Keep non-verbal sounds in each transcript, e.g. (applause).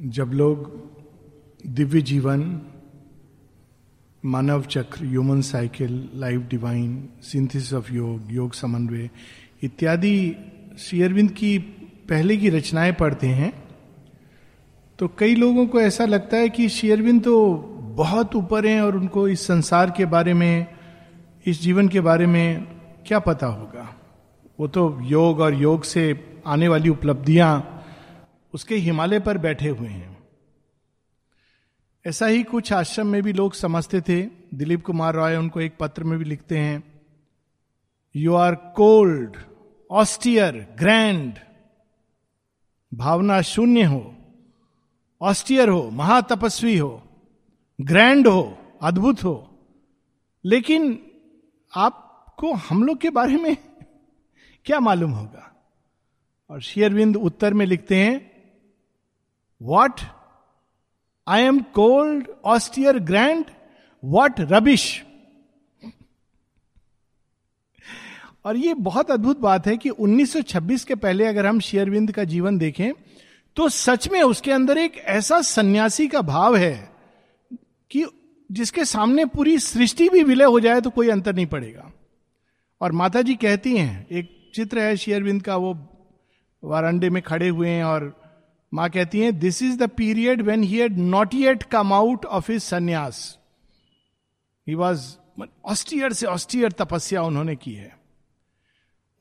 जब लोग दिव्य जीवन, मानव चक्र human cycle life divine synthesis of yoga योग समन्वय इत्यादि श्री की पहले की रचनाएँ पढ़ते हैं तो कई लोगों को ऐसा लगता है कि श्री अरविंद तो बहुत ऊपर हैं और उनको इस संसार के बारे में, इस जीवन के बारे में क्या पता होगा। वो तो योग और योग से आने वाली उपलब्धियाँ उसके हिमालय पर बैठे हुए हैं। ऐसा ही कुछ आश्रम में भी लोग समझते थे। दिलीप कुमार रॉय उनको एक पत्र में भी लिखते हैं। You are cold austere grand भावना शून्य हो। ऑस्टियर हो, महातपस्वी हो। ग्रैंड हो, अद्भुत हो। लेकिन आपको हम लोग के बारे में क्या मालूम होगा? और शेयरविंद उत्तर में लिखते हैं what I am cold austere grand what rubbish और ये बहुत अद्भुत बात है कि 1926 के पहले अगर हम शेयरविंद का जीवन देखें तो सच में उसके अंदर एक ऐसा सन्यासी का भाव है कि जिसके सामने पूरी सृष्टि भी विलय हो जाए तो कोई अंतर नहीं पड़ेगा। और माता जी कहती हैं, एक चित्र है शेयरविंद का, वो वारंडे में खड़े हुए हैं और माँ कहती है this is the period when he had not yet come out of his sannyas he was austere से ऑस्टियर तपस्या उन्होंने की है।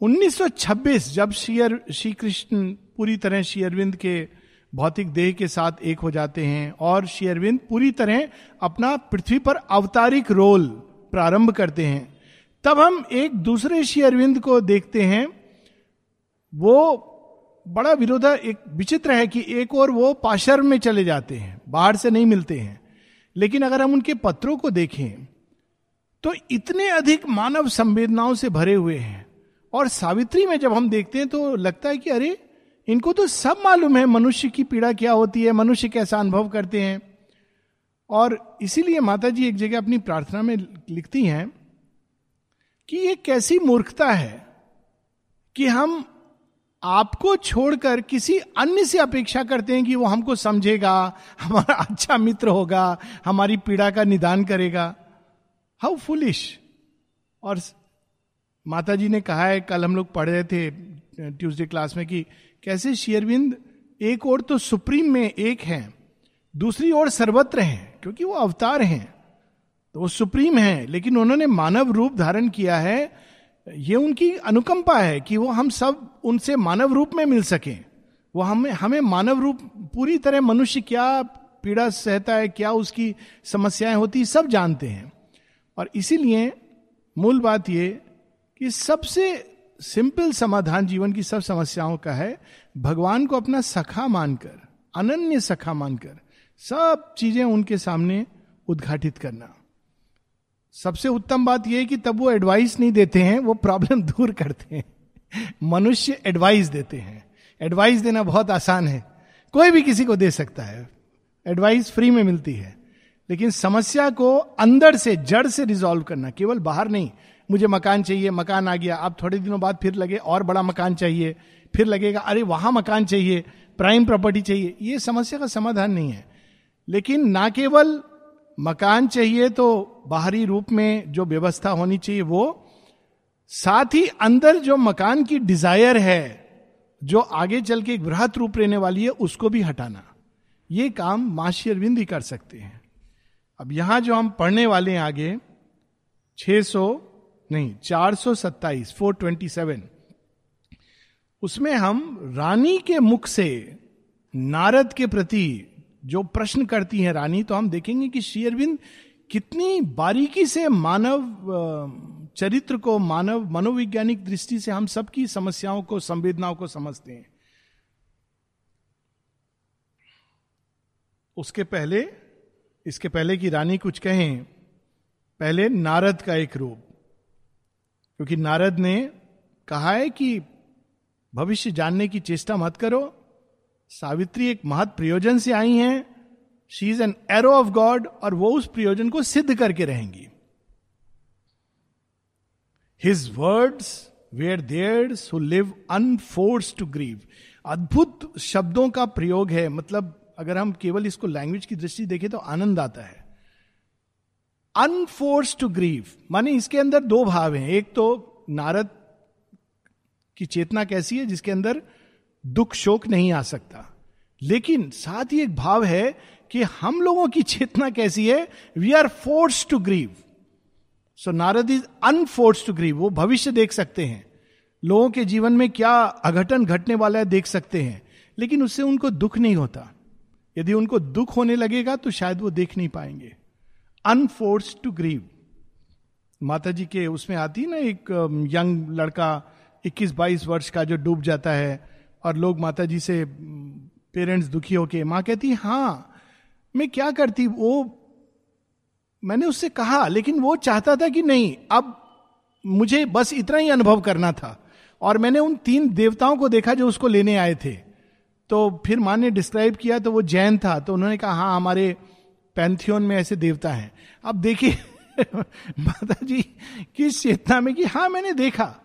1926 जब श्री श्री कृष्ण पूरी तरह श्री अरविंद के भौतिक देह के साथ एक हो जाते हैं और श्री अरविंद पूरी तरह अपना पृथ्वी पर अवतारिक रोल प्रारंभ करते हैं, तब हम एक दूसरे श्री अरविंद को देखते हैं। वो बड़ा विरोधा एक विचित्र है कि एक और वो पाशर में चले जाते हैं, बाहर से नहीं मिलते हैं। लेकिन अगर हम उनके पत्रों को देखें तो इतने अधिक मानव संवेदनाओं से भरे हुए हैं। और सावित्री में जब हम देखते हैं तो लगता है कि अरे, इनको तो सब मालूम है, मनुष्य की पीड़ा क्या होती है, मनुष्य कैसा अनुभव करते हैं। और इसीलिए माता जी एक जगह अपनी प्रार्थना में लिखती हैं कि ये कैसी मूर्खता है कि हम आपको छोड़कर किसी अन्य से अपेक्षा करते हैं कि वो हमको समझेगा, हमारा (laughs) अच्छा मित्र होगा, हमारी पीड़ा का निदान करेगा। हाउ फुलिश और माता जी ने कहा है, कल हम लोग पढ़ रहे थे ट्यूसडे क्लास में कि कैसे शेयरविंद एक और तो सुप्रीम में एक है, दूसरी ओर सर्वत्र हैं, क्योंकि वो अवतार हैं। तो वो सुप्रीम है, लेकिन उन्होंने मानव रूप धारण किया है ये उनकी अनुकंपा है कि वो हम सब उनसे मानव रूप में मिल सके। वो हमें हमें मानव रूप, पूरी तरह मनुष्य क्या पीड़ा सहता है, क्या उसकी समस्याएँ होती, सब जानते हैं। और इसीलिए मूल बात ये कि सबसे सिंपल समाधान जीवन की सब समस्याओं का है, भगवान को अपना सखा मानकर, अनन्य सखा मानकर, सब चीज़ें उनके सामने उद्घाटित करना। सबसे उत्तम बात यह है कि तब वो एडवाइस नहीं देते हैं, वो प्रॉब्लम (laughs) दूर करते हैं। मनुष्य एडवाइस देते हैं। एडवाइस देना बहुत आसान है। कोई भी किसी को दे सकता है। एडवाइस फ्री में मिलती है। लेकिन समस्या को अंदर से, जड़ से रिजॉल्व करना, केवल बाहर नहीं। मुझे मकान चाहिए, मकान आ गया अब थोड़े दिनों बाद फिर लगे, और बड़ा मकान चाहिए, फिर लगेगा, अरे वहाँ मकान चाहिए प्राइम प्रॉपर्टी चाहिए। ये समस्या का समाधान नहीं है। लेकिन ना केवल मकान चाहिए तो बाहरी रूप में जो व्यवस्था होनी चाहिए वो, साथ ही अंदर जो मकान की डिज़ायर है, जो आगे चल के वृहत रूप लेने वाली है, उसको भी हटाना। ये काम माशी अरविंद ही कर सकते हैं। अब यहाँ जो हम पढ़ने वाले हैं आगे 600 नहीं 427 427 उसमें हम रानी के मुख से, नारद के प्रति जो प्रश्न करती हैं रानी तो हम देखेंगे कि श्री कितनी बारीकी से मानव चरित्र को, मानव, मनोवैज्ञानिक दृष्टि से हम सबकी समस्याओं को, संवेदनाओं को समझते हैं। उसके पहले, इसके पहले की रानी कुछ कहें, पहले नारद का एक रूप। क्योंकि नारद ने कहा है कि भविष्य जानने की चेष्टा मत करो सावित्री एक महत प्रयोजन से आई हैं। She is an arrow of God और वो उस प्रयोजन को सिद्ध करके रहेंगी। His words were theirs who live unforced to grieve अद्भुत शब्दों का प्रयोग है। मतलब अगर हम केवल इसको लैंग्वेज की दृष्टि देखें तो आनंद आता है। अनफोर्स टू ग्रीव माने इसके अंदर दो भाव हैं। एक तो नारद की चेतना कैसी है जिसके अंदर दुख शोक नहीं आ सकता। लेकिन साथ ही एक भाव है कि हम लोगों की चेतना कैसी है? We are forced to grieve so Narad is unforced to grieve वो भविष्य देख सकते हैं। लोगों के जीवन में क्या अघटन घटने वाला है देख सकते हैं। लेकिन उससे उनको दुख नहीं होता। यदि उनको दुख होने लगेगा तो शायद वो देख नहीं पाएँगे। अनफोर्स टू ग्रीव माता जी के उसमें आती ना एक यंग um, लड़का 21-22 वर्ष का जो डूब जाता है। और लोग माता जी से पेरेंट्स दुखी होके, माँ कहती हाँ मैं क्या करती, वो, मैंने उससे कहा, लेकिन वो चाहता था कि नहीं, अब मुझे बस इतना ही अनुभव करना था। और मैंने उन तीन देवताओं को देखा जो उसको लेने आए थे। तो फिर माँ ने डिस्क्राइब किया तो वो जैन था तो उन्होंने कहा हाँ हमारे पैंथियोन में ऐसे देवता हैं। अब देखिए (laughs) माता जी किस चेतना में कि हाँ मैंने देखा।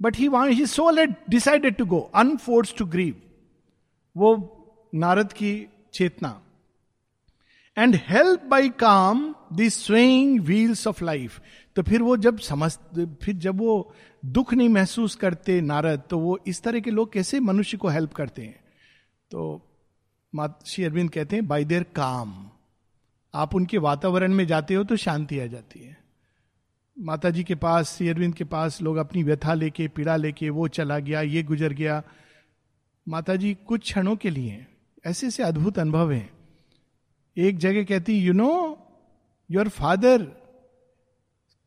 But he won't he soul at decided to go unforced to grieve वो नारद की चेतना। And help by calm the swaying wheels of life तो फिर वो जब समझ फिर जब वो दुख नहीं महसूस करते नारद तो वो इस तरह के लोग कैसे मनुष्य को हेल्प करते हैं? तो मात, श्री अरविंद कहते हैं बाई देर काम आप उनके वातावरण में जाते हो तो शांति आ जाती है। माता जी के पास, श्री अरविंद के पास लोग अपनी व्यथा लेके, पीड़ा लेके, वो चला गया, ये गुजर गया। माता जी कुछ क्षणों के लिए ऐसे ऐसे अद्भुत अनुभव हैं। एक जगह कहती यू नो योर फादर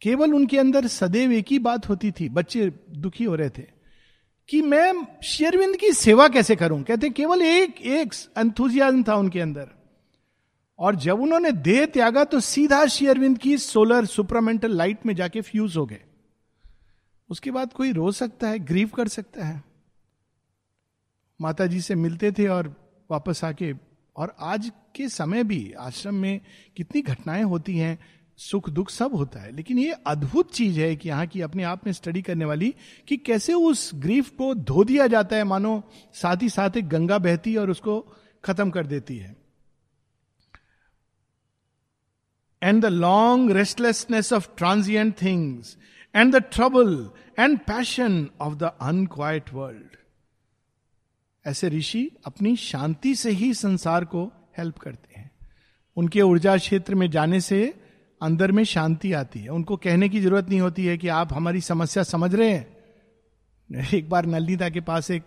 केवल उनके अंदर सदैव एक ही बात होती थी, बच्चे दुखी हो रहे थे, कि मैं शेरविंद की सेवा कैसे करूँ? कहते, केवल एक एक अंथुजियाज्म था उनके अंदर। और जब उन्होंने देह त्यागा तो सीधा शेयरविंद की सोलर सुपरामेंटल लाइट में जाके फ्यूज हो गए। उसके बाद कोई रो सकता है, ग्रीव कर सकता है। माता जी से मिलते थे और वापस आके, और आज के समय भी आश्रम में कितनी घटनाएँ होती हैं, सुख दुख सब होता है। लेकिन ये अद्भुत चीज़ है कि यहाँ की अपने आप में स्टडी करने वाली कि कैसे उस ग्रीफ को धो दिया जाता है, मानो साथ ही साथ एक गंगा बहती है और उसको खत्म कर देती है। And the long restlessness of transient things and the trouble and passion of the unquiet world ऐसे ऋषि अपनी शांति से ही संसार को हेल्प करते हैं। उनके ऊर्जा क्षेत्र में जाने से अंदर में शांति आती है। उनको कहने की ज़रूरत नहीं होती है कि आप हमारी समस्या समझ रहे हैं। (laughs) एक बार नलिता के पास एक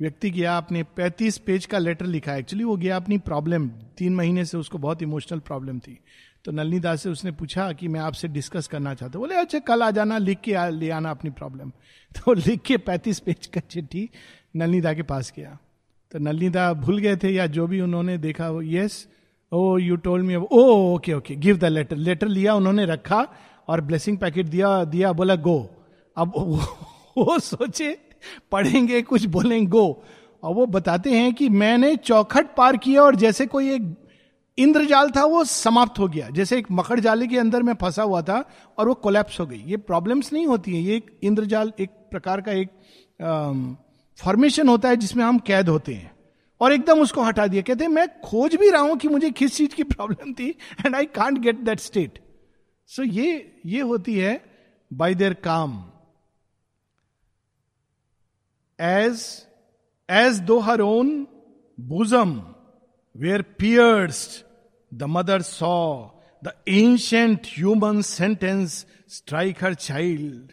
व्यक्ति गया, आपने 35 पेज का लेटर लिखा। एक्चुअली वो गया अपनी प्रॉब्लम तीन महीने से उसको बहुत इमोशनल प्रॉब्लम थी। तो नलनी दास से उसने पूछा कि मैं आपसे डिस्कस करना चाहता हूँ। बोले अच्छा कल आ जाना लिख के आ, ले आना अपनी प्रॉब्लम (laughs) तो लिख के पैंतीस पेज का चिट्ठी नलनीदा के पास गया। तो नलनीदा भूल गए थे या जो भी उन्होंने देखा वो yes oh you told me oh okay okay give the letter letter लिया उन्होंने रखा और ब्लेसिंग पैकेट दिया दिया बोला गो अब वो, (laughs) वो सोचे पढ़ेंगे कुछ बोलेंगे गो और वो बताते हैं कि मैंने चौखट पार किया और जैसे कोई एक इंद्रजाल था, वो समाप्त हो गया। जैसे एक मकड़ जाले के अंदर में फंसा हुआ था और वो कोलैप्स हो गई। ये प्रॉब्लम्स नहीं होती है, ये एक इंद्रजाल एक प्रकार का एक फॉर्मेशन होता है जिसमें हम कैद होते हैं। और एकदम उसको हटा दिया। कहते मैं खोज भी रहा हूँ कि मुझे किस चीज़ की प्रॉब्लम थी and I can't get that state so ये ये होती है by their calm. As as though her own bosom were pierced the mother saw the ancient human sentence strike her child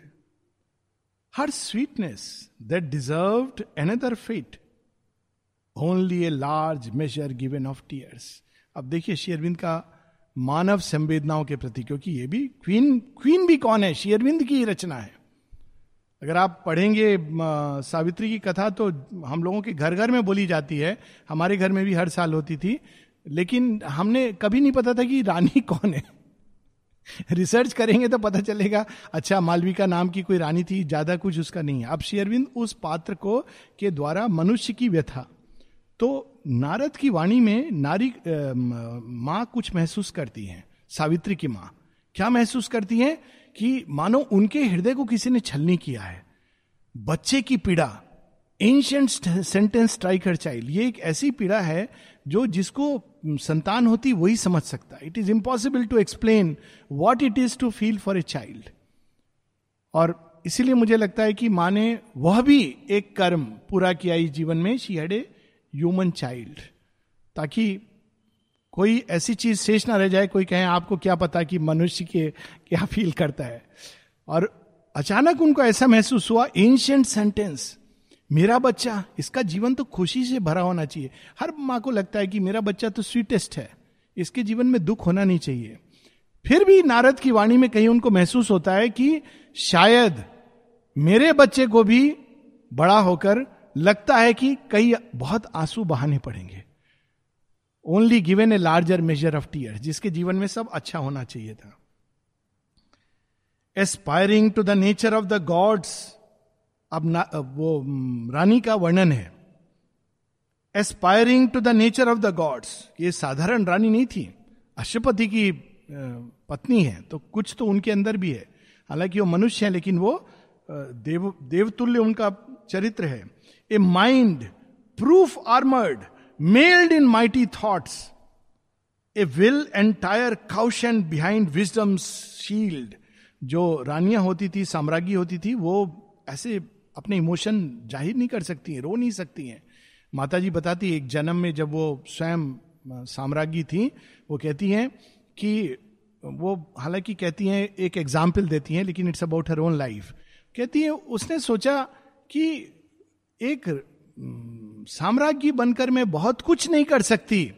her sweetness that deserved another fate only a large measure given of tears अब देखिए शेयरविंद का मानव संवेदनाओं के प्रति, क्योंकि ये भी क्वीन क्वीन भी कौन है? शेयरविंद की रचना है। अगर आप पढ़ेंगे सावित्री की कथा तो हम लोगों के घर घर में बोली जाती है। हमारे घर में भी हर साल होती थी। लेकिन हमने कभी नहीं पता था कि रानी (laughs) कौन है। रिसर्च करेंगे तो पता चलेगा अच्छा मालविका नाम की कोई रानी थी, ज़्यादा कुछ उसका नहीं है। अब शेयरविंद उस पात्र को, के द्वारा मनुष्य की व्यथा। तो नारद की वाणी में नारी माँ कुछ महसूस करती हैं, सावित्री की माँ। क्या महसूस करती हैं कि, मानो उनके हृदय को किसी ने छलनी किया है। बच्चे की पीड़ा एंशियंट सेंटेंस स्ट्राइकर चाइल्ड ये एक ऐसी पीड़ा है, जो जिसको संतान होती, वही समझ सकता it is impossible to explain what it is to feel for a child और इसीलिए मुझे लगता है कि माँ ने वह भी एक कर्म पूरा किया इस जीवन में। She had a human child ताकि कोई ऐसी चीज़ शेष ना रह जाए, कोई कहे, आपको क्या पता कि मनुष्य के, क्या फील करता है? और अचानक उनको ऐसा महसूस हुआ एंशियंट सेंटेंस मेरा बच्चा, इसका जीवन तो खुशी से भरा होना चाहिए। हर माँ को लगता है कि मेरा बच्चा तो स्वीटेस्ट है। इसके जीवन में दुख होना नहीं चाहिए। फिर भी नारद की वाणी में कहीं उनको महसूस होता है कि शायद मेरे बच्चे को भी बड़ा होकर लगता है कि कई बहुत आँसू बहाने पड़ेंगे। Only given a larger measure of tear जिसके जीवन में सब अच्छा होना चाहिए था। Aspiring to the nature of the gods अब ना, वो रानी का वर्णन है। Aspiring to the nature of the gods ये साधारण रानी नहीं थी अशुपति की पत्नी है तो कुछ तो उनके अंदर भी है। हालाँकि वो मनुष्य है लेकिन वो देव देवतुल्य उनका चरित्र है। A mind proof armoured mailed in mighty thoughts a will entire caution behind wisdom shield जो रानियाँ होती थी साम्राज्ञी होती थी वो ऐसे अपने इमोशन ज़ाहिर नहीं कर सकती हैं, रो नहीं सकती हैं। माता जी बताती है, एक जन्म में जब वो स्वयं साम्राज्ञी थी, वो कहती हैं कि वो हालाँकि कहती हैं, एक एग्ज़ाम्पल देती हैं, लेकिन it's about her own life कहती है, उसने सोचा कि एक साम्राज्ञी बनकर मैं बहुत कुछ नहीं कर सकती,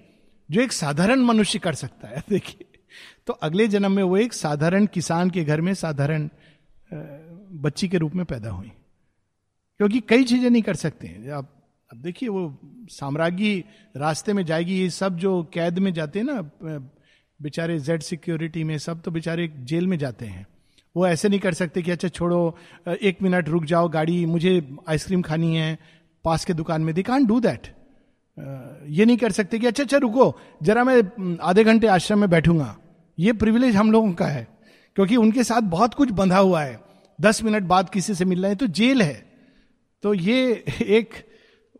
जो एक साधारण मनुष्य कर सकता है। (laughs) देखिए तो अगले जन्म में वो एक साधारण किसान के घर में साधारण बच्ची के रूप में पैदा हुई। क्योंकि कई चीज़ें नहीं कर सकते हैं। अब अब देखिए, वो साम्राज्य रास्ते में जाएगी, ये सब जो कैद में जाते हैं ना बेचारे जेड सिक्योरिटी में, सब तो बेचारे जेल में जाते हैं। वो ऐसे नहीं कर सकते कि अच्छा छोड़ो एक मिनट रुक जाओ, गाड़ी, मुझे आइसक्रीम खानी है, पास के दुकान में, दी कान डू दैट ये नहीं कर सकते कि अच्छा अच्छा रुको, जरा मैं आधे घंटे आश्रम में बैठूँगा। ये प्रिविलेज हम लोगों का है, क्योंकि उनके साथ बहुत कुछ बंधा हुआ है। दस मिनट बाद किसी से मिलना है तो जेल है। तो ये एक,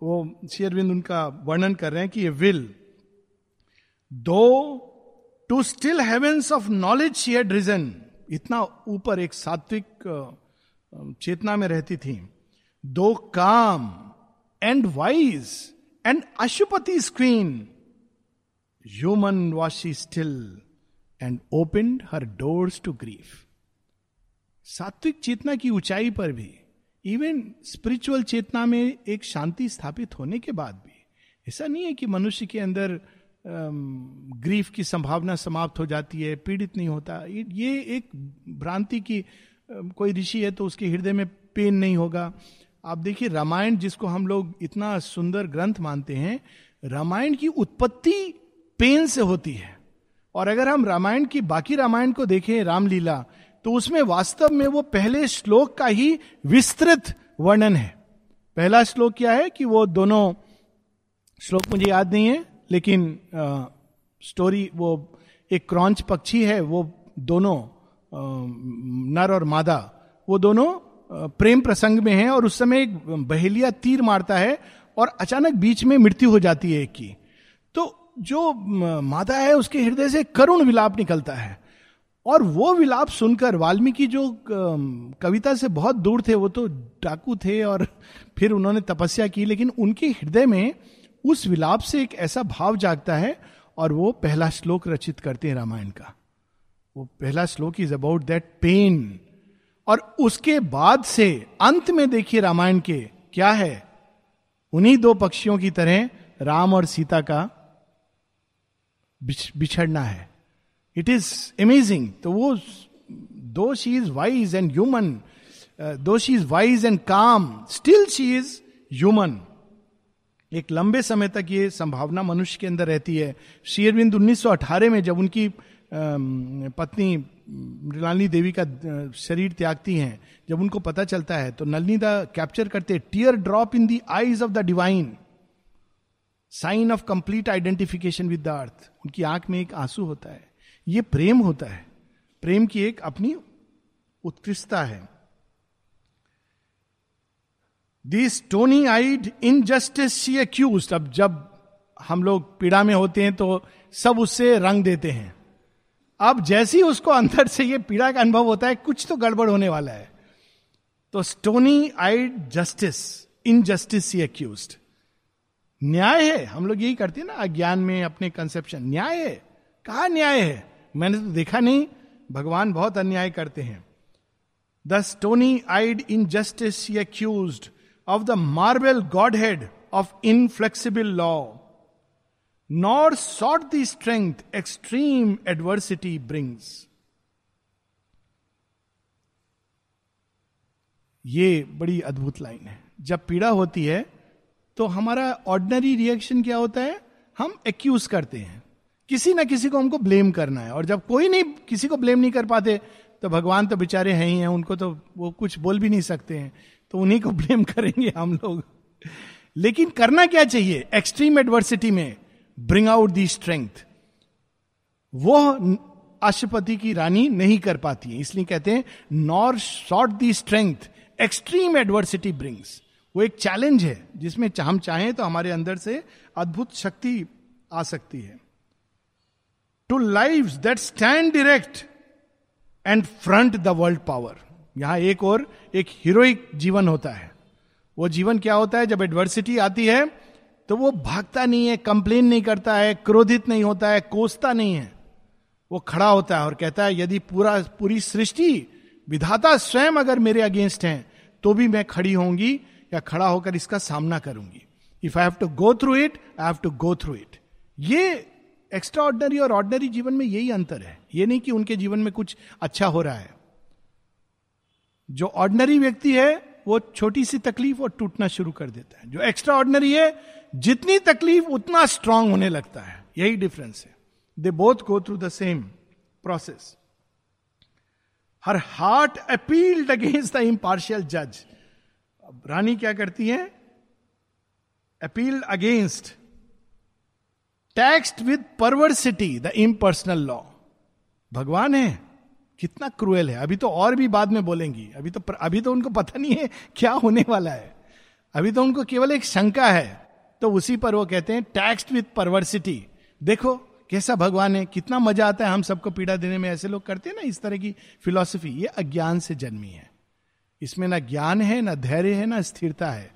वो शेयरविंद उनका वर्णन कर रहे हैं कि ये will though to still heavens of knowledge she had risen इतना ऊपर एक सात्विक चेतना में रहती थी। Though calm and wise and Ashwapati screen human was still and open her doors to grief सात्विक चेतना की ऊंचाई पर भी इवन स्पिरिचुअल चेतना में एक शांति स्थापित होने के बाद भी, ऐसा नहीं है कि मनुष्य के अंदर ग्रीफ की संभावना समाप्त हो जाती है, पीड़ित नहीं होता। ये एक भ्रांति की कोई ऋषि है तो उसके हृदय में पेन नहीं होगा। आप देखिए रामायण, जिसको हम लोग इतना सुंदर ग्रंथ मानते हैं, रामायण की उत्पत्ति पेन से होती है। और अगर हम रामायण की बाकी रामायण को देखें, रामलीला तो उसमें वास्तव में वो पहले श्लोक का ही विस्तृत वर्णन है। पहला श्लोक क्या है कि वो दोनों श्लोक मुझे याद नहीं है लेकिन आ, स्टोरी वो एक क्रॉन्च पक्षी है वो दोनों नर और मादा वो दोनों प्रेम प्रसंग में है और उस समय एक बहेलिया तीर मारता है और अचानक बीच में मृत्यु हो जाती है एक की। तो जो मादा है उसके हृदय से करुण विलाप निकलता है। और वो विलाप सुनकर वाल्मीकि जो कविता से बहुत दूर थे, वो तो डाकू थे और फिर उन्होंने तपस्या की, लेकिन उनके हृदय में उस विलाप से एक ऐसा भाव जागता है और वो पहला श्लोक रचित करते हैं रामायण का। वो पहला श्लोक इज़ अबाउट दैट पेन और उसके बाद से अंत में देखिए रामायण के, क्या है? उन्हीं दो पक्षियों की तरह राम और सीता का बिछड़ना है। इट इज़ अमेजिंग तो वो though she is wise and human though she is wise and calm still she is human एक लंबे समय तक ये संभावना मनुष्य के अंदर रहती है। शेयरबिंद 1918 में जब उनकी पत्नी, मृणालिनी देवी का शरीर त्यागती हैं, जब उनको पता चलता है तो नलनी दा कैप्चर करते tear drop in the eyes of the divine sign of complete identification with the earth उनकी आँख में एक आँसू होता है। ये प्रेम होता है। प्रेम की एक अपनी उत्कृष्टता है। The stony eyed injustice she accuse अब जब हम लोग पीड़ा में होते हैं तो सब उससे रंग देते हैं। अब जैसे ही उसको अंदर से ये पीड़ा का अनुभव होता है, कुछ तो गड़बड़ होने वाला है। तो stony eyed justice injustice she accuse न्याय है, हम लोग यही करते हैं ना, अज्ञान में अपने कंसेप्शन न्याय है। कहा न्याय है? मैंने तो देखा नहीं, भगवान बहुत अन्याय करते हैं। The stony eyed injustice accuse of the marble godhead of inflexible law nor sought the strength extreme adversity brings ये बड़ी अद्भुत लाइन है। जब पीड़ा होती है तो हमारा ऑर्डनरी रिएक्शन क्या होता है? हम एक्यूज करते हैं। किसी ना किसी को हमको ब्लेम करना है। और जब कोई नहीं, किसी को ब्लेम नहीं कर पाते तो भगवान तो बेचारे हैं ही हैं, उनको तो वो कुछ बोल भी नहीं सकते हैं। तो उन्हीं को (laughs) ब्लेम करेंगे हम लोग। लेकिन करना क्या चाहिए? एक्सट्रीम एडवर्सिटी में ब्रिंग आउट दी स्ट्रेंथ वो अशुपति की रानी नहीं कर पाती है। इसलिए कहते हैं nor sought the strength extreme adversity brings वो एक चैलेंज है, जिसमें हम चाहें तो हमारे अंदर से अद्भुत शक्ति आ सकती है। To live that stand direct and front the world power यहाँ एक और एक हीरोइक जीवन होता है। वो जीवन क्या होता है? जब एडवर्सिटी आती है तो वो भागता नहीं है कंप्लेन नहीं करता है, क्रोधित नहीं होता है, कोसता नहीं है। वो खड़ा होता है और कहता है, यदि पूरा, पूरी सृष्टि विधाता स्वयं अगर मेरे अगेंस्ट हैं तो भी मैं खड़ी होंगी या खड़ा होकर इसका सामना करूँगी। If I have to go through it I have to go through it extraordinary ordinary और ऑर्डनरी जीवन में यही अंतर है। ये नहीं कि उनके जीवन में कुछ अच्छा हो रहा है। जो ऑर्डनरी व्यक्ति है, वो छोटी सी तकलीफ़ और टूटना शुरू कर देता है। जो एक्स्ट्रा ऑर्डनरी है, जितनी तकलीफ़, उतना स्ट्रांग होने लगता है। यही डिफरेंस है। They both go through the same process her heart appealed against the impartial जज रानी क्या करती है? Appealed against taxed with perversity the impersonal law भगवान है, कितना क्रूएल है। अभी तो और भी बाद में बोलेंगी। अभी तो अभी तो उनको पता नहीं है क्या होने वाला है। अभी तो उनको केवल एक शंका है। तो उसी पर वो कहते हैं टैक्सड विथ परवर्सिटी देखो, कैसा भगवान है, कितना मज़ा आता है हम सबको पीड़ा देने में। ऐसे लोग करते हैं ना, इस तरह की फिलॉसफी ये अज्ञान से जन्मी है। इसमें ना ज्ञान है, ना धैर्य है, ना स्थिरता है।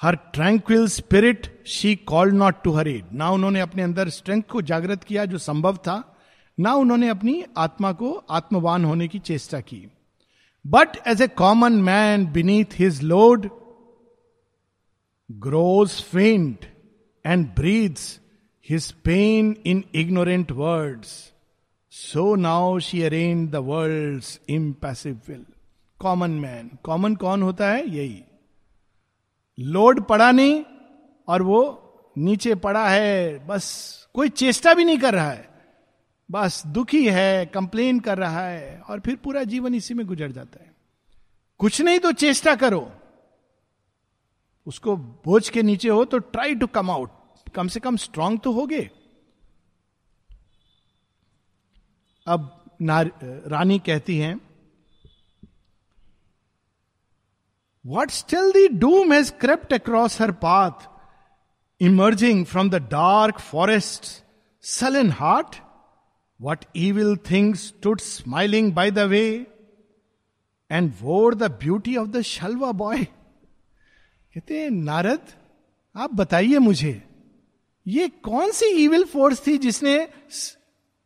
Her tranquil spirit she call not to her aid ना उन्होंने अपने अंदर स्ट्रेंथ को जागृत किया जो संभव था, ना उन्होंने अपनी आत्मा को आत्मवान होने की चेष्टा की। But as a common man beneath his load grows faint and breathes his pain in ignorant words so now she arraigned the world impassive will common man common कौन होता है? यही। लोड पड़ा नहीं और वो नीचे पड़ा है, बस कोई चेष्टा भी नहीं कर रहा है। बस दुखी है, कंप्लेन कर रहा है और फिर पूरा जीवन इसी में गुजर जाता है। कुछ नहीं तो चेष्टा करो। उसको बोझ के नीचे हो तो ट्राई टू कम आउट कम से कम स्ट्रांग तो हो गए अब रानी कहती हैं still the doom has crept across her path emerging from the dark forest soul in heart what evil things stood smiling by the way and wore the beauty of the Shalwa boy कहते नारद, आप बताइए मुझे, ये कौन सी evil force थी जिसने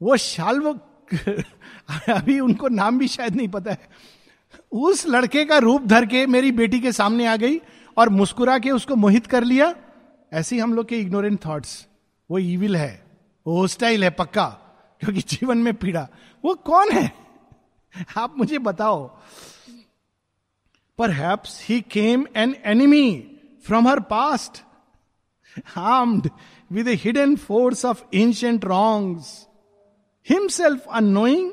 वो शाल्व (laughs) अभी उनको नाम भी शायद नहीं पता है। उस लड़के का रूप धर के मेरी बेटी के सामने आ गई और मुस्कुरा के उसको मोहित कर लिया। ऐसे हम लोग के इग्नोरेंट थॉट्स वो ईविल है, वो होस्टाइल है पक्का, क्योंकि जीवन में पीड़ा। वो कौन है? आप मुझे बताओ। Perhaps he came an enemy from her past armed with hidden force of ancient wrongs himself unknowing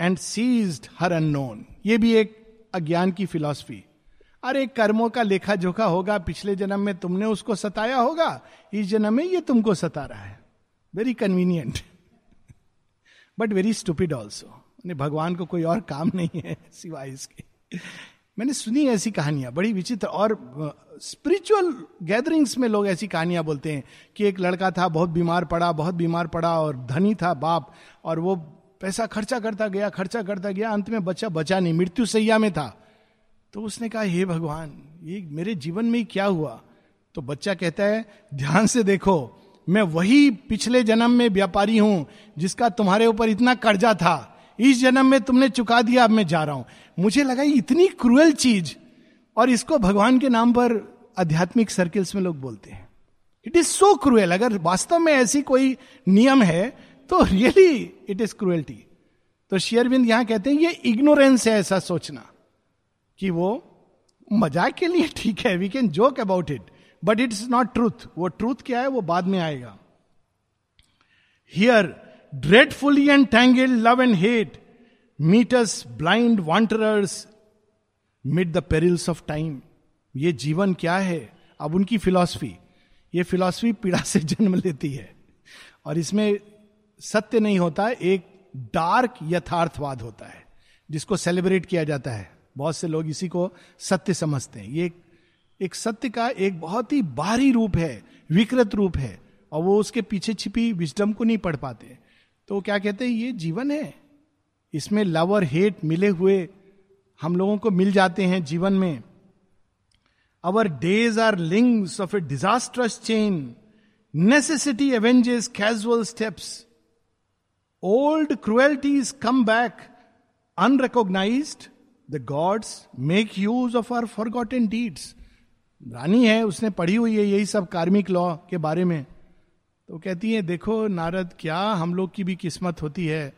and seized her unknown ये भी एक अज्ञान की फिलॉसफी। अरे कर्मों का लेखा जोखा होगा, पिछले जन्म में तुमने उसको सताया होगा, इस जन्म में ये तुमको सता रहा है। Very convenient but very stupid also भगवान को कोई और काम नहीं है सिवाय इसके। मैंने सुनी ऐसी कहानियाँ, बड़ी विचित्र और स्पिरिचुअल गैदरिंग्स में लोग ऐसी कहानियाँ बोलते हैं कि एक लड़का था, बहुत बीमार पड़ा, बहुत बीमार पड़ा और धनी था बाप, और वो पैसा खर्चा करता गया, खर्चा करता गया, अंत में बच्चा बचा नहीं, मृत्यु सैया में था। तो उसने कहा, हे भगवान, ये मेरे जीवन में क्या हुआ? तो बच्चा कहता है, ध्यान से देखो, मैं वही पिछले जन्म में व्यापारी हूँ, जिसका तुम्हारे ऊपर इतना कर्जा था। इस जन्म में तुमने चुका दिया, अब मैं जा रहा हूँ। मुझे लगा इतनी क्रूअल चीज़। और इसको भगवान के नाम पर आध्यात्मिक सर्किल्स में लोग बोलते हैं। It is so cruel. अगर वास्तव में ऐसी कोई नियम है तो रियली इट इज़ क्रुएल्टी तो शेयरविंद यहाँ कहते हैं, ये इग्नोरेंस है ऐसा सोचना कि वो मज़ाक के लिए ठीक है we can joke about it but it is not truth वो ट्रूथ क्या है? वो बाद में आएगा. Here dreadfully and tangle love and hate meters blind wanderers mid the perils of time ये जीवन क्या है? अब उनकी फिलॉसफी ये फिलॉसफी पीड़ा से जन्म लेती है। और इसमें सत्य नहीं होता एक डार्क यथार्थवाद होता है जिसको सेलिब्रेट किया जाता है। बहुत से लोग इसी को सत्य समझते हैं। ये एक, सत्य का एक बहुत ही बाहरी रूप है विकृत रूप है और वो उसके पीछे छिपी विजडम को नहीं पढ़ पाते। तो क्या कहते हैं ये जीवन है। इसमें लव और हेट मिले हुए हम लोगों को मिल जाते हैं जीवन में। Our days are links of a disastrous chain necessity avenges casual steps old cruelties come back the gods make use of our forgot deeds रानी है, उसने पढ़ी हुई है यही सब कार्मिक लॉ के बारे में। तो कहती है, देखो नारद, क्या हम लोग की भी किस्मत होती है?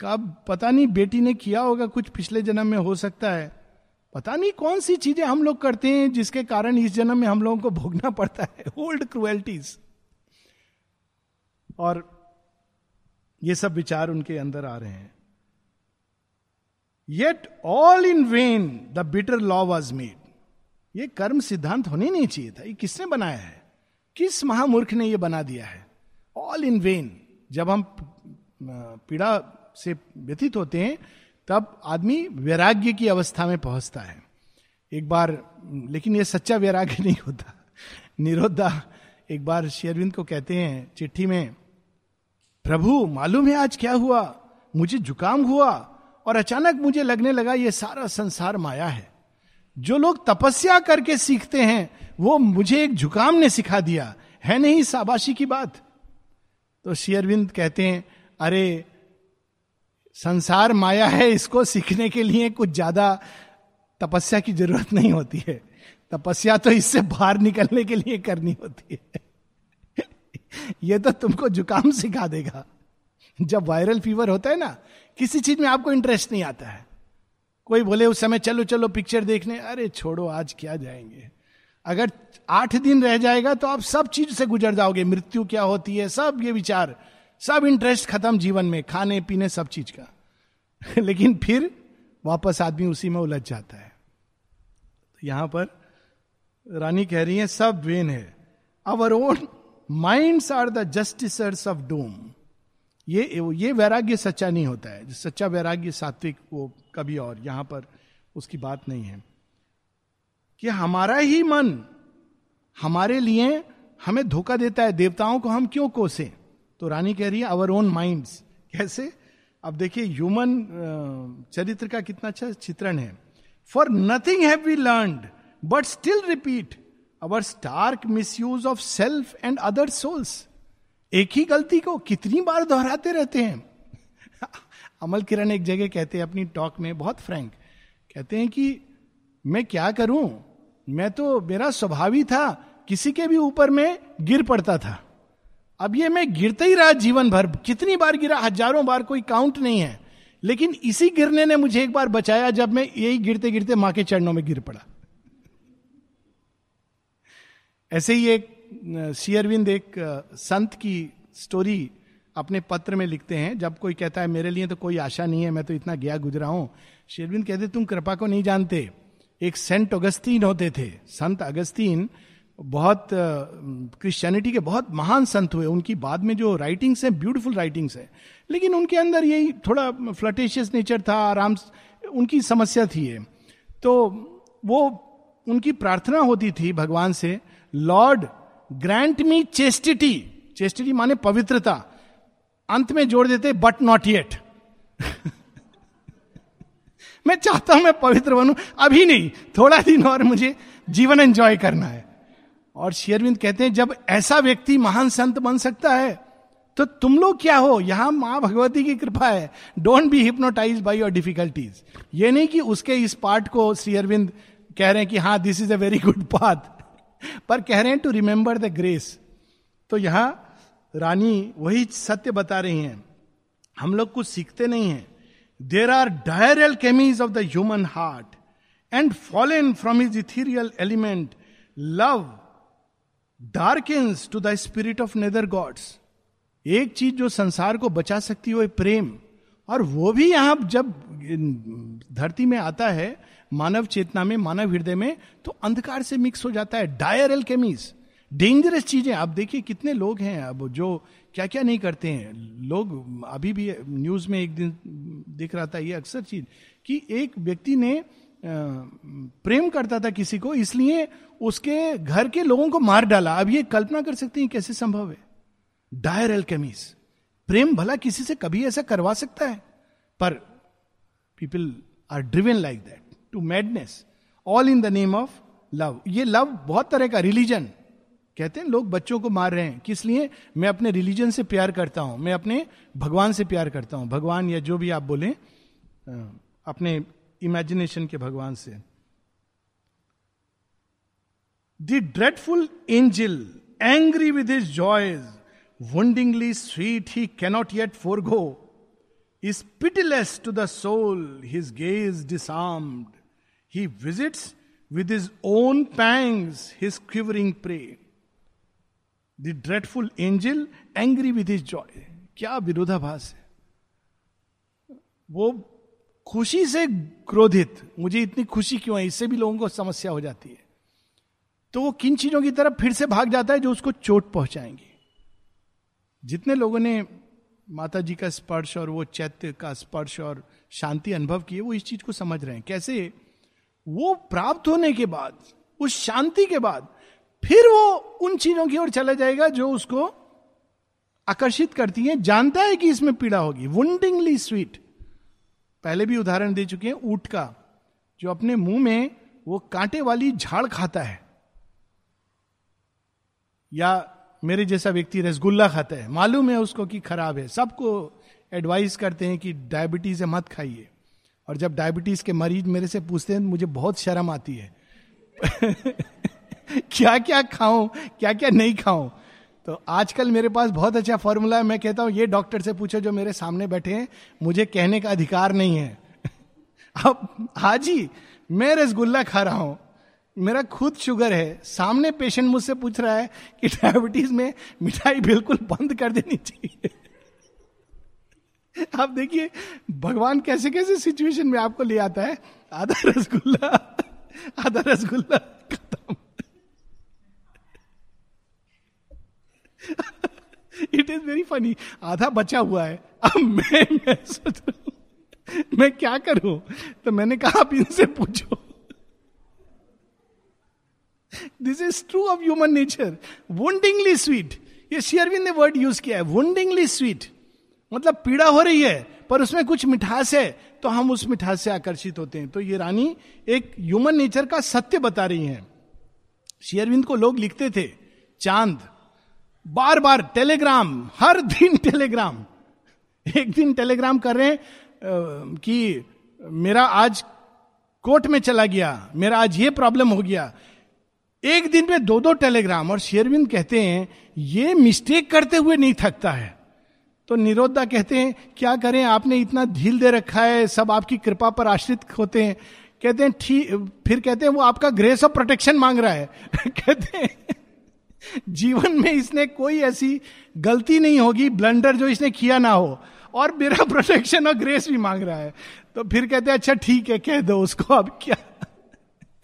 कब, पता नहीं, बेटी ने किया होगा, कुछ पिछले जन्म में हो सकता है। पता नहीं कौन सी चीज़ें हम लोग करते हैं जिसके कारण इस जन्म में हम लोगों को भोगना पड़ता है ओल्ड क्रुएल्टीज और ये सब विचार उनके अंदर आ रहे हैं। Yet all in vain the bitter law was made ये कर्म सिद्धांत होने नहीं चाहिए था। ये किसने बनाया है? किस महामूर्ख ने ये बना दिया है? ऑल इन वेन जब हम पीड़ा से व्यथित होते हैं, तब आदमी वैराग्य की अवस्था में पहुँचता है। एक बार, लेकिन ये सच्चा वैराग्य नहीं होता। (laughs) निरोधा एक बार शेरविंद को कहते हैं, चिट्ठी में प्रभु, मालूम है आज क्या हुआ? मुझे जुकाम हुआ और अचानक मुझे लगने लगा ये सारा संसार माया है। जो लोग तपस्या करके सीखते हैं, वो मुझे एक जुकाम ने सिखा दिया। है नहीं शाबाशी की बात? तो शेयरविंद कहते हैं, अरे, संसार माया है, इसको सीखने के लिए कुछ ज़्यादा तपस्या की ज़रूरत नहीं होती है। तपस्या तो इससे बाहर निकलने के लिए करनी होती है। (laughs) यह तो तुमको जुकाम सिखा देगा। जब वायरल फीवर होता है ना, किसी चीज़ में आपको इंटरेस्ट नहीं आता है। कोई बोले, उस समय चलो चलो पिक्चर देखने। अरे, छोड़ो, आज क्या जाएँगे? अगर आठ दिन रह जाएगा तो आप सब चीज़ से गुजर जाओगे। मृत्यु क्या होती है? सब ये विचार, सब इंटरेस्ट खत्म जीवन में, खाने, पीने, सब चीज़ का। (laughs) लेकिन फिर वापस आदमी उसी में उलझ जाता है। तो यहाँ पर रानी कह रही है, सब वेन है। Our own minds are the justicers of doom ये ये वैराग्य सच्चा नहीं होता है। सच्चा वैराग्य सात्विक, वो कभी और, यहाँ पर उसकी बात नहीं है। कि हमारा ही मन हमारे लिए हमें धोखा देता है, देवताओं को हम क्यों कोसे? तो रानी कह रही है अवर ओन माइंड कैसे? अब देखिए ह्यूमन चरित्र का कितना अच्छा चित्रण है। For nothing have we learn but still repeat our stark misuse of self and other souls एक ही गलती को कितनी बार दोहराते रहते हैं? (laughs) अमल किरण एक जगह कहते हैं, अपनी टॉक में, बहुत फ्रैंक कहते हैं कि, मैं क्या करूँ? मैं तो मेरा स्वभाव ही था, किसी के भी ऊपर में गिर पड़ता था। अब ये मैं गिरते ही रहा जीवन भर, कितनी बार गिरा, हज़ारों बार, कोई काउंट नहीं है। लेकिन इसी गिरने ने मुझे एक बार बचाया जब मैं यही गिरते गिरते माँ के चरणों में गिर पड़ा। ऐसे ही एक शेयरविंद एक संत की स्टोरी अपने पत्र में लिखते हैं। जब कोई कहता है, मेरे लिए तो कोई आशा नहीं है, मैं तो इतना गया गुजरा हूँ। शेरविंद कहते, तुम कृपा को नहीं जानते। एक सेंट अगस्तीन होते थे। संत अगस्तीन बहुत क्रिश्चियनिटी के बहुत महान संत हुए। उनकी बाद में जो राइटिंग्स हैं ब्यूटीफुल राइटिंग्स हैं। लेकिन उनके अंदर यही थोड़ा फ्लटेशियस नेचर था, आराम उनकी समस्या थी ये। तो वो, उनकी प्रार्थना होती थी भगवान से lord grant me chastity chastity माने पवित्रता। अंत में जोड़ देते बट नॉट येट मैं चाहता हूँ मैं पवित्र बनू, अभी नहीं, थोड़ा दिन और मुझे जीवन एंजॉय करना है। और शेयरविंद कहते हैं, जब ऐसा व्यक्ति महान संत बन सकता है तो तुम लोग क्या हो? यहाँ माँ भगवती की कृपा है। Don't be hypnotise by your difficulties ये नहीं कि उसके इस पार्ट को श्री अरविंद कह रहे हैं कि हाँ this is a very good path पर कह रहे हैं टू रिमेंबर द ग्रेस तो यहाँ रानी वही सत्य बता रही हैं। हम लोग कुछ सीखते नहीं हैं। There are dire alchemies of the human heart and fallen from his ethereal element love darkens to the spirit of nether gods एक चीज़ जो संसार को बचा सकती है प्रेम। और वो भी यहाँ जब धरती में आता है मानव चेतना में, मानव हृदय में तो अंधकार से मिक्स हो जाता है। डायर एल्केमीज डेंजरस चीज़ें। आप देखिए कितने लोग हैं अब जो क्या क्या नहीं करते हैं। लोग अभी भी न्यूज़ में एक दिन दिख रहा था, ये अक्सर चीज़, कि एक व्यक्ति ने प्रेम करता था किसी को, इसलिए उसके घर के लोगों को मार डाला। अब ये कल्पना कर सकते हैं कैसे संभव है। डायर एल्केमीज प्रेम भला किसी से कभी ऐसा करवा सकता है। पर people are driven like that to madness all in the name of love ये लव बहुत तरह का रिलीजन कहते हैं लोग बच्चों को मार रहे हैं। किस लिए? मैं अपने रिलीजन से प्यार करता हूँ। मैं अपने भगवान से प्यार करता हूँ। भगवान या जो भी आप बोले अपने इमेजिनेशन के भगवान से। The dreadful angel angry with his joys wondingly sweet he cannot yet forego, is pitiless to the soul his gaze disarmed. He visits with his own pangs, his quivering prey. The dreadful angel, angry with his joy. क्या विरोधाभास है? वो खुशी से क्रोधित। मुझे इतनी खुशी क्यों है? इससे भी लोगों को समस्या हो जाती है। तो वो किन चीज़ों की तरफ़ फिर से भाग जाता है जो उसको चोट पहुंचाएँगे? जितने लोगों ने माता जी का स्पर्श और वो चैत्य का स्पर्श और शांति अनुभव किए वो इस चीज़ को समझ रहे हैं। कैसे वो प्राप्त होने के बाद, उस शांति के बाद, फिर वो उन चीज़ों की ओर चला जाएगा जो उसको आकर्षित करती हैं। जानता है कि इसमें पीड़ा होगी। वुंडिंगली स्वीट पहले भी उदाहरण दे चुके हैं, ऊट का, जो अपने मुँह में वो कांटे वाली झाड़ खाता है। या मेरे जैसा व्यक्ति रसगुल्ला खाता है। मालूम है उसको कि खराब है। सबको एडवाइस करते हैं कि डायबिटीज़ है मत खाइए। और जब डायबिटीज़ के मरीज़ मेरे से पूछते हैं, मुझे बहुत शर्म आती है। (laughs) क्या क्या खाऊं? क्या क्या नहीं खाऊं? तो आजकल मेरे पास बहुत अच्छा फॉर्मूला है। मैं कहता हूँ, ये डॉक्टर से पूछो जो मेरे सामने बैठे हैं। मुझे कहने का अधिकार नहीं है। (laughs) अब हाजी, मैं रसगुल्ला खा रहा हूँ। मेरा खुद शुगर है। सामने पेशेंट मुझसे पूछ रहा है कि (laughs) डायबिटीज़ में मिठाई बिल्कुल बंद कर देनी चाहिए। (laughs) आप देखिए, भगवान कैसे कैसे सिचुएशन में आपको ले आता है? आधा रसगुल्ला आधा रसगुल्ला खत्म। इट इज़ वेरी फनी आधा बचा हुआ है। अब मैं मैं सोच रहा हूँ, मैं क्या करूँ? तो मैंने कहा, आप इनसे पूछो। This is true of human nature woundingly sweet ये शेयरविंद ने वर्ड यूज़ किया है। वुंडिंगली स्वीट मतलब पीड़ा हो रही है, पर उसमें कुछ मिठास है तो हम उस मिठास से आकर्षित होते हैं। तो ये रानी एक ह्यूमन नेचर का सत्य बता रही हैं। शेयरविंद को लोग लिखते थे, चाँद बार बार टेलीग्राम, हर दिन टेलीग्राम। एक दिन टेलीग्राम कर रहे हैं कि मेरा आज कोर्ट में चला गया, मेरा आज ये प्रॉब्लम हो गया। एक दिन में दो दो टेलीग्राम, और शेयरविंद कहते हैं, ये मिस्टेक करते हुए नहीं थकता है। तो निरोधा कहते हैं, क्या करें? आपने इतना ढील दे रखा है, सब आपकी कृपा पर आश्रित होते हैं। कहते हैं, ठीक, फिर कहते हैं, वो आपका ग्रेस ऑफ़ प्रोटेक्शन मांग रहा है। (laughs) कहते हैं, जीवन में इसने कोई ऐसी गलती नहीं होगी ब्लंडर जो इसने किया ना हो, और मेरा (laughs) प्रोटेक्शन और ग्रेस भी मांग रहा है। तो फिर कहते हैं अच्छा ठीक है, कह दो उसको अब क्या?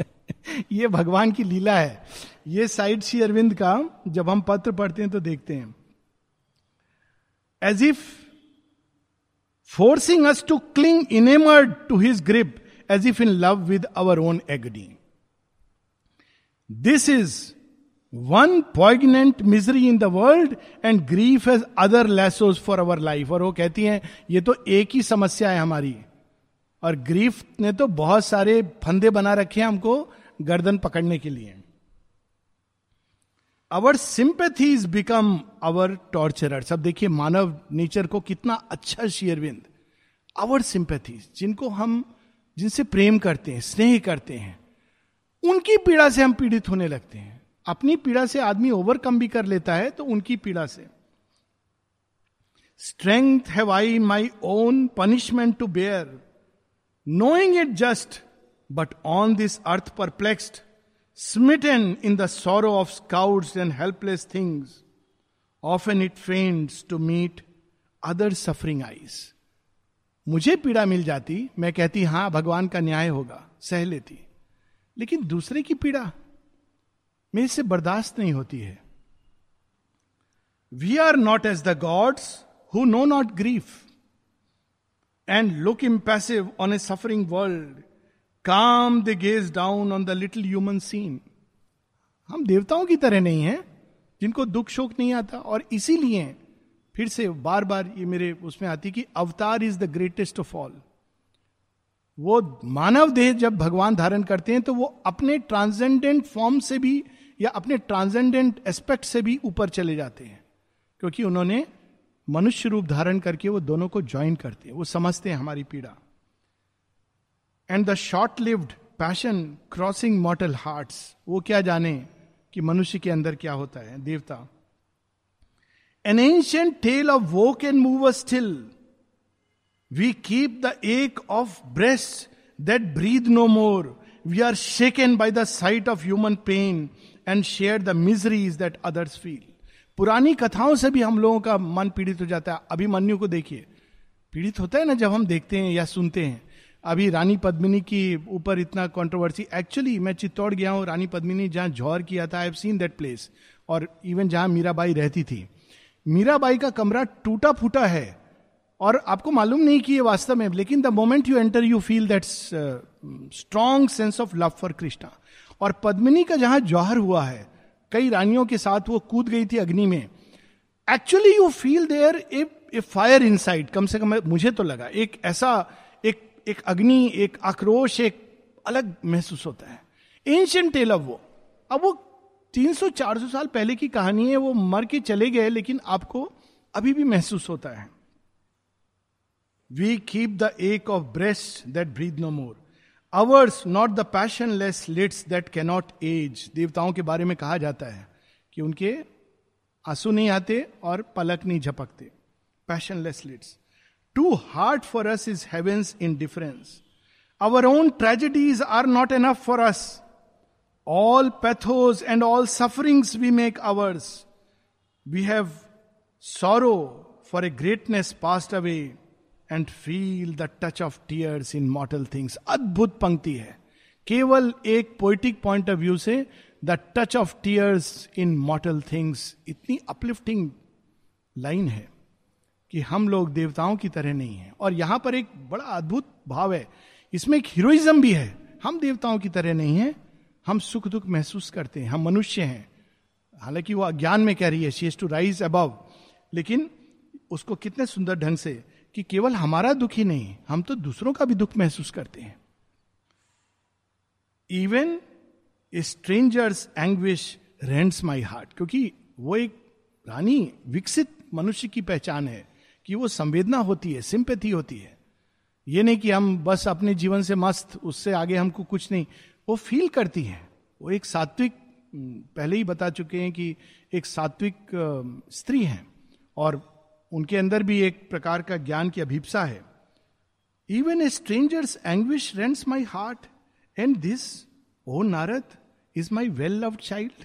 (laughs) ये भगवान की लीला है। ये साइड सी अरविंद का, जब हम पत्र पढ़ते हैं तो देखते हैं। As if forcing us to cling enamoured to his grip as if in love with our own agony this is one poignant misery in the world and grief as other lessons for our life और वो कहती हैं, ये तो एक ही समस्या है हमारी. और ग्रीफ ने तो बहुत सारे फंदे बना रखे हैं हमको गर्दन पकड़ने के लिए। Our sympathies become our torturer सब देखिए मानव नेचर को कितना अच्छा शेयरविंद अवर सिंपैथीज जिनको हम, जिनसे प्रेम करते हैं, स्नेह करते हैं, उनकी पीड़ा से हम पीड़ित होने लगते हैं। अपनी पीड़ा से आदमी ओवरकम भी कर लेता है तो उनकी पीड़ा से। Strength have I my own punishment to bear knowing it just but on this earth perplexed in the sorrow of scouts and helpless things of an it fiends to meet other suffering eyes मुझे पीड़ा मिल जाती, मैं कहती, हाँ, भगवान का न्याय होगा, सह लेती. लेकिन दूसरे की पीड़ा मेरे से बर्दाश्त नहीं होती है। We are not as the gods who know not grief and look impassive on a suffering world calm the gaze down on the little human scene हम देवताओं की तरह नहीं हैं, जिनको दुख शोक नहीं आता, और इसीलिए फिर से बार बार ये मेरे उसमें आती कि avatar is the greatest of all वो मानव देह जब भगवान धारण करते हैं तो वो अपने ट्रांसेंडेंट फॉर्म से भी या अपने ट्रांसेंडेंट एस्पेक्ट से भी ऊपर चले जाते हैं, क्योंकि उन्होंने मनुष्य रूप धारण करके वो दोनों को ज्वाइन करते हैं, वो समझते हैं हमारी पीड़ा। And the short lived passion crossing mortal heart वो क्या जाने कि मनुष्य के अंदर क्या होता है, देवता। An ancient tale of woe can move a still we keep the ache of breast that breathe no more we are shaken by the sight of human pain and share the miseries that others feel पुरानी कथाओं से भी हम लोगों का मन पीड़ित हो जाता है। अभिमन्यु को देखिए। पीड़ित होता है ना जब हम देखते हैं या सुनते हैं। अभी रानी पद्मिनी की ऊपर इतना कंट्रोवर्सी एक्चुअली मैं चित्तौड़ गया हूँ, रानी पद्मिनी जहाँ जौहर किया था I have seen that place और इवन जहाँ मीराबाई रहती थी। मीराबाई का कमरा टूटा फूटा है। और आपको मालूम नहीं कि ये वास्तव में, लेकिन the moment you enter you feel that strong sense of love for Krishna और पद्मिनी का जहाँ जौहर हुआ है, कई रानियों के साथ वो कूद गई थी अग्नि में। Actually you feel there a fire in कम से कम मुझे तो लगा, एक ऐसा एक अग्नि, एक आक्रोश, एक अलग महसूस होता है। एंशियंट टेल ऑफ़ वो अब वो 300-400 साल पहले की कहानी है, वो मर के चले गए, लेकिन आपको अभी भी महसूस होता है। We keep the ache of breast that breathe no more ours not the passionless lids that cannot as देवताओं के बारे में कहा जाता है कि उनके आँसू नहीं आते और पलक नहीं झपकते। Passionless lids too hard for us is heaven's indifference our own tragedies are not enough for us all pathos and all sufferings we make ours we have sorrow for a greatness passed away and feel the touch of tears in mortal things अद्भुत पंक्ति है केवल एक poetic point of view से the touch of tears in mortal things इतनी uplifting line है कि हम लोग देवताओं की तरह नहीं है। और यहाँ पर एक बड़ा अद्भुत भाव है। इसमें एक हीरोइज्म भी है। हम देवताओं की तरह नहीं है। हम सुख दुख महसूस करते हैं। हम मनुष्य हैं। हालाँकि वो अज्ञान में कह रही है शी टू राइज अबव लेकिन उसको कितने सुंदर ढंग से कि केवल हमारा दुख ही नहीं, हम तो दूसरों का भी दुख महसूस करते हैं। Even stranger's anguish rends my heart क्योंकि वो एक रानी विकसित मनुष्य की पहचान है। कि वो संवेदना होती है, सिंपैथी होती है। ये नहीं कि हम बस अपने जीवन से मस्त, उससे आगे हमको कुछ नहीं। वो फील करती है। वो एक सात्विक, पहले ही बता चुके हैं कि एक सात्विक स्त्री है। और उनके अंदर भी एक प्रकार का ज्ञान की अभिप्सा है। Even a stranger's anguish rends my heart and this O Narad is my well loved child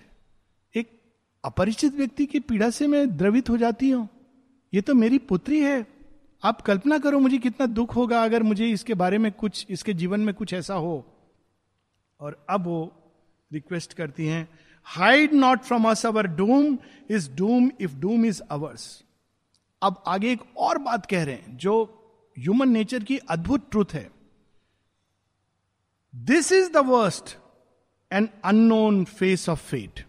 एक अपरिचित व्यक्ति की पीड़ा से मैं द्रवित हो जाती हूँ। ये तो मेरी पुत्री है। आप कल्पना करो मुझे कितना दुख होगा अगर मुझे इसके बारे में कुछ, इसके जीवन में कुछ ऐसा हो। और अब वो रिक्वेस्ट करती हैं hide not from us our doom is doom if doom is ours अब आगे एक और बात कह रहे हैं, जो ह्यूमन नेचर की अद्भुत ट्रुथ है। This is the worst an unknown face of fate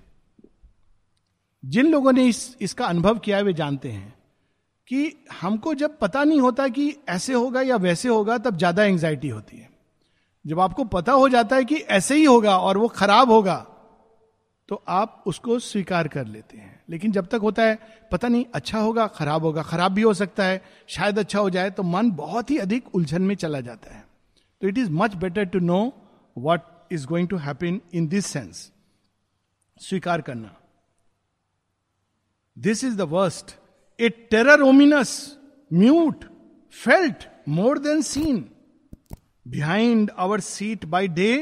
जिन लोगों ने इस, इसका अनुभव किया है, वे जानते हैं। कि हमको जब पता नहीं होता कि ऐसे होगा या वैसे होगा, तब ज़्यादा एंग्जाइटी होती है। जब आपको पता हो जाता है कि ऐसे ही होगा और वो खराब होगा तो आप उसको स्वीकार कर लेते हैं। लेकिन जब तक होता है, पता नहीं अच्छा होगा, खराब होगा, खराब भी हो सकता है, शायद अच्छा हो जाए तो मन बहुत ही अधिक उलझन में चला जाता है। तो it is much better to know what is going to happen in this sense स्वीकार करना। This is the worst a terror ominous mute felt more than seen behind our seat by day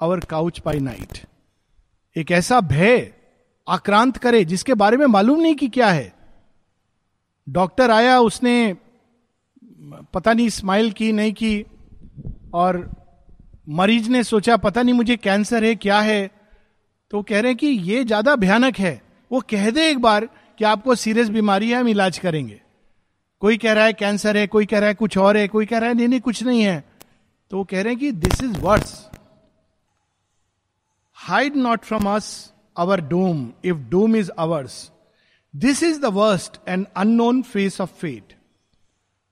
our couch by night एक ऐसा भय आक्रांत करे जिसके बारे में मालूम नहीं कि क्या है। डॉक्टर आया, उसने पता नहीं स्माइल की, नहीं की, और मरीज़ ने सोचा, पता नहीं मुझे कैंसर है, क्या है। तो कह रहे हैं कि ये ज़्यादा भयानक है। वो कह दे एक बार कि आपको सीरियस बीमारी है हम इलाज करेंगे। कोई कह रहा है कैंसर है कोई कह रहा है कुछ और है कोई कह रहा है नहीं नहीं कुछ नहीं है। तो वो कह रहे हैं कि this is words hide not from us our doom if doom is ours this is the worst and unknown face of fate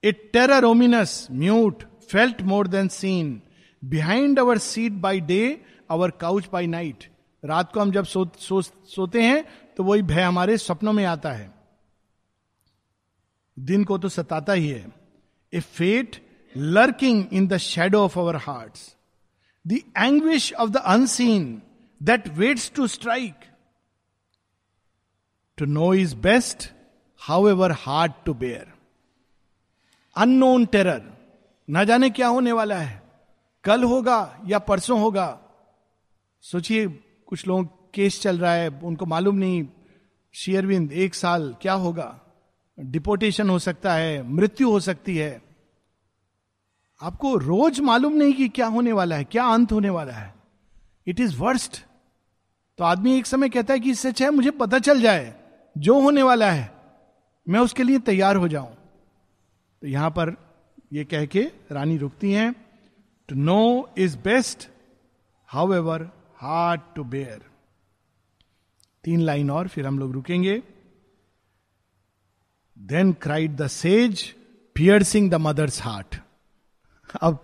it terror ominous mute felt more than seen behind our seat by day our couch by night रात को हम जब सो, सो, सोते हैं तो वही भय हमारे सपनों में आता है दिन को तो सताता ही है a fate lurking in the shadow of our hearts. The anguish of the unseen that waits to strike. To know is best, however hard to bear. Unknown terror न जाने क्या होने वाला है कल होगा या परसों होगा सोचिए कुछ लोग केस चल रहा है, उनको मालूम नहीं शेयरविंद एक साल, क्या होगा? डिपोटेशन हो सकता है, मृत्यु हो सकती है। आपको रोज मालूम नहीं कि क्या होने वाला है, क्या अंत होने वाला है। इट इज़ वर्स्ट तो आदमी एक समय कहता है कि सच है, मुझे पता चल जाए, जो होने वाला है, मैं उसके लिए तैयार हो जाऊँ। तो यहाँ पर यह कह के रानी रुकती हैं to know is best however hard to bear तीन लाइन और, फिर हम लोग रुकेंगे। Then cried the sage piercing the mother's heart अब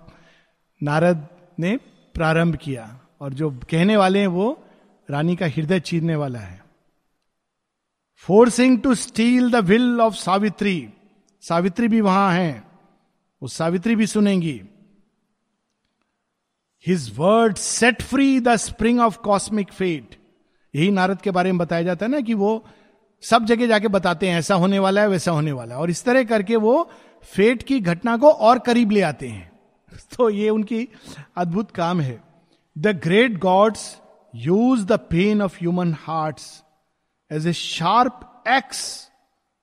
नारद ने प्रारंभ किया, और जो कहने वाले हैं वो रानी का हृदय चीरने वाला है। Forcing to steel the will of Savitri Savitri भी वहाँ है। वो सावित्री भी सुनेंगी। His word set free the spring of cosmic fate यही नारद के बारे में बताया जाता है ना कि वो सब जगह जाके बताते हैं, ऐसा होने वाला है, वैसा होने वाला है। और इस तरह करके वो फेट की घटना को और करीब ले आते हैं। (laughs) तो ये उनकी अद्भुत काम है। The great gods use the pain of human heart as a sharp axe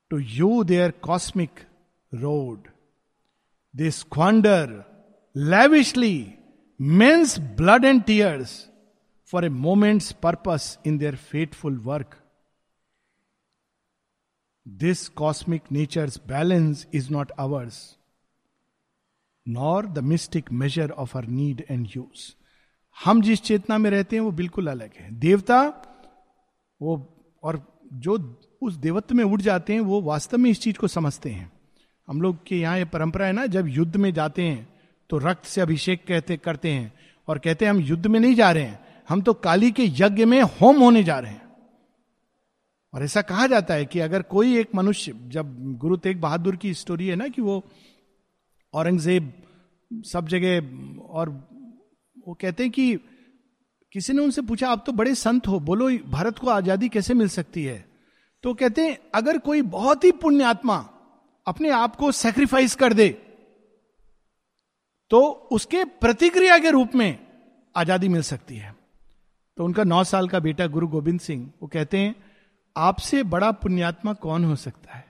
to hew their cosmic road they squander lavishly men's blood and tears for a moment's purpose in their fateful work this cosmic nature's balance is not ours nor the mystic measure of our need and use हम जिस चेतना में रहते हैं, वो बिल्कुल अलग है। देवता, वो और जो उस देवत्व में उठ जाते हैं, वो वास्तव में इस चीज़ को समझते हैं। हम लोग के यहाँ ये परंपरा है ना, जब युद्ध में जाते हैं तो रक्त से अभिषेक कहते, करते हैं, और कहते हैं हम युद्ध में नहीं जा रहे हैं। हम तो काली के यज्ञ में होम होने जा रहे हैं। और ऐसा कहा जाता है कि अगर कोई एक मनुष्य, जब गुरु तेग बहादुर की स्टोरी है ना कि वो औरंगज़ेब सब जगह और वो कहते हैं कि किसी ने उनसे पूछा, आप तो बड़े संत हो, बोलो, भारत को आज़ादी कैसे मिल सकती है? तो कहते हैं, अगर कोई बहुत ही पुण्य आत्मा अपने आप को सेक्रीफाइस कर दे तो उसके प्रतिक्रिया के रूप में आज़ादी मिल सकती है। तो उनका नौ साल का बेटा गुरु गोविंद सिंह, वो कहते हैं, आपसे बड़ा पुण्यात्मा कौन हो सकता है?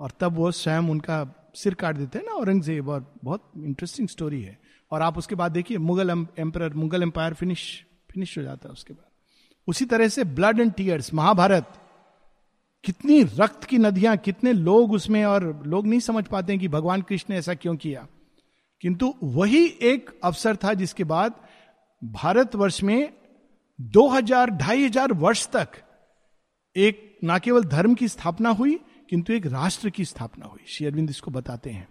और तब वो स्वयं उनका सिर काट देते हैं ना औरंगज़ेब, और बहुत इंटरेस्टिंग स्टोरी है। और आप उसके बाद देखिए, Mughal emperor Mughal empire finish finish हो जाता है उसके बाद। उसी तरह से ब्लड एंड टीयर्स महाभारत, कितनी रक्त की नदियाँ, कितने लोग उसमें, और लोग नहीं समझ पाते हैं कि भगवान कृष्ण ने ऐसा क्यों किया। किंतु वही एक अवसर था जिसके बाद भारतवर्ष में दो हज़ार ढाई हज़ार वर्ष तक एक ना केवल धर्म की स्थापना हुई, किंतु एक राष्ट्र की स्थापना हुई। श्री अरविंद इसको बताते हैं।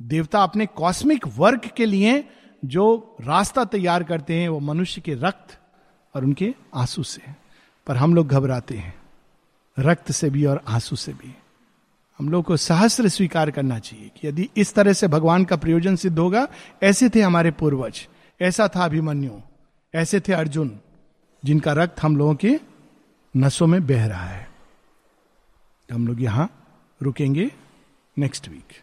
देवता अपने कॉस्मिक वर्क के लिए जो रास्ता तैयार करते हैं, वो मनुष्य के रक्त और उनके आँसू से। पर हम लोग घबराते हैं। रक्त से भी और आँसू से भी। हम लोग को सहस्र स्वीकार करना चाहिए कि यदि इस तरह से भगवान का प्रयोजन सिद्ध होगा, ऐसे थे हमारे पूर्वज, ऐसा था अभिमन्यु, ऐसे थे अर्जुन, जिनका रक्त हम लोगों के नसों में बह रहा है। हम लोग यहाँ रुकेंगे नेक्स्ट वीक।